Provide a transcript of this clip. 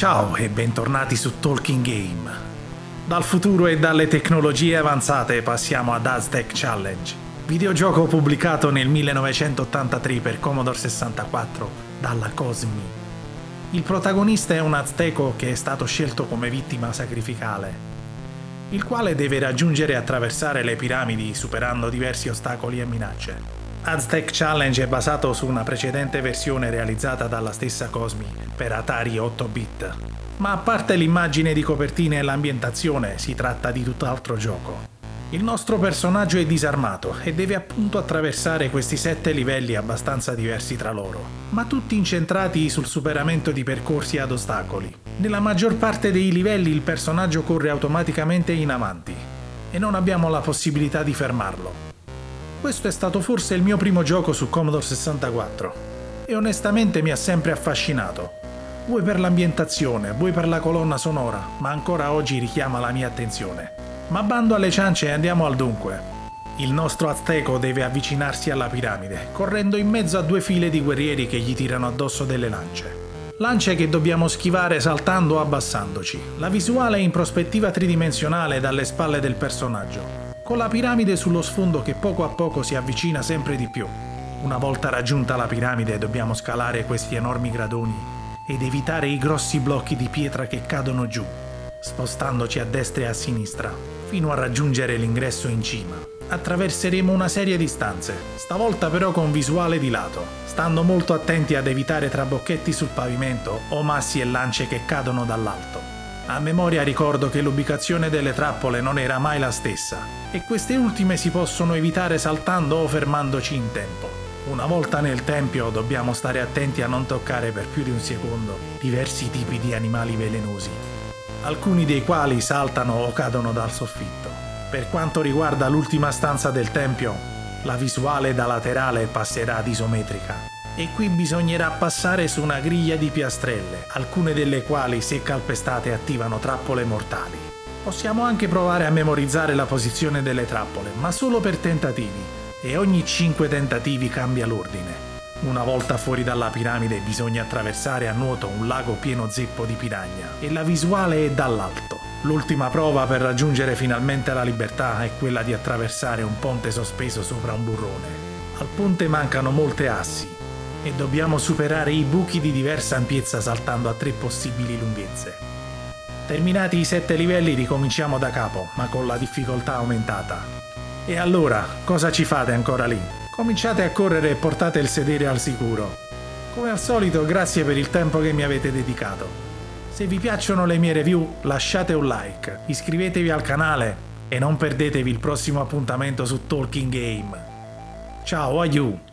Ciao e bentornati su Talking Game. Dal futuro e dalle tecnologie avanzate passiamo ad Aztec Challenge, videogioco pubblicato nel 1983 per Commodore 64 dalla Cosmi. Il protagonista è un azteco che è stato scelto come vittima sacrificale, il quale deve raggiungere e attraversare le piramidi superando diversi ostacoli e minacce. Aztec Challenge è basato su una precedente versione realizzata dalla stessa Cosmi per Atari 8-bit. Ma a parte l'immagine di copertina e l'ambientazione, si tratta di tutt'altro gioco. Il nostro personaggio è disarmato e deve appunto attraversare questi sette livelli abbastanza diversi tra loro, ma tutti incentrati sul superamento di percorsi ad ostacoli. Nella maggior parte dei livelli il personaggio corre automaticamente in avanti e non abbiamo la possibilità di fermarlo. Questo è stato forse il mio primo gioco su Commodore 64 e onestamente mi ha sempre affascinato. Vuoi per l'ambientazione, vuoi per la colonna sonora, ma ancora oggi richiama la mia attenzione. Ma bando alle ciance e andiamo al dunque. Il nostro azteco deve avvicinarsi alla piramide, correndo in mezzo a due file di guerrieri che gli tirano addosso delle lance. Lance che dobbiamo schivare saltando o abbassandoci. La visuale è in prospettiva tridimensionale dalle spalle del personaggio con la piramide sullo sfondo che poco a poco si avvicina sempre di più. Una volta raggiunta la piramide dobbiamo scalare questi enormi gradoni ed evitare i grossi blocchi di pietra che cadono giù, spostandoci a destra e a sinistra, fino a raggiungere l'ingresso in cima. Attraverseremo una serie di stanze, stavolta però con visuale di lato, stando molto attenti ad evitare trabocchetti sul pavimento o massi e lance che cadono dall'alto. A memoria ricordo che l'ubicazione delle trappole non era mai la stessa e queste ultime si possono evitare saltando o fermandoci in tempo. Una volta nel tempio dobbiamo stare attenti a non toccare per più di un secondo diversi tipi di animali velenosi, alcuni dei quali saltano o cadono dal soffitto. Per quanto riguarda l'ultima stanza del tempio, la visuale da laterale passerà ad isometrica e qui bisognerà passare su una griglia di piastrelle, alcune delle quali se calpestate attivano trappole mortali. Possiamo anche provare a memorizzare la posizione delle trappole, ma solo per tentativi, e ogni 5 tentativi cambia l'ordine. Una volta fuori dalla piramide bisogna attraversare a nuoto un lago pieno zeppo di piragna e la visuale è dall'alto. L'ultima prova per raggiungere finalmente la libertà è quella di attraversare un ponte sospeso sopra un burrone. Al ponte mancano molte assi e dobbiamo superare i buchi di diversa ampiezza saltando a tre possibili lunghezze. Terminati i sette livelli ricominciamo da capo, ma con la difficoltà aumentata. E allora, cosa ci fate ancora lì? Cominciate a correre e portate il sedere al sicuro. Come al solito, grazie per il tempo che mi avete dedicato. Se vi piacciono le mie review, lasciate un like, iscrivetevi al canale e non perdetevi il prossimo appuntamento su Talking Game. Ciao, aiuto!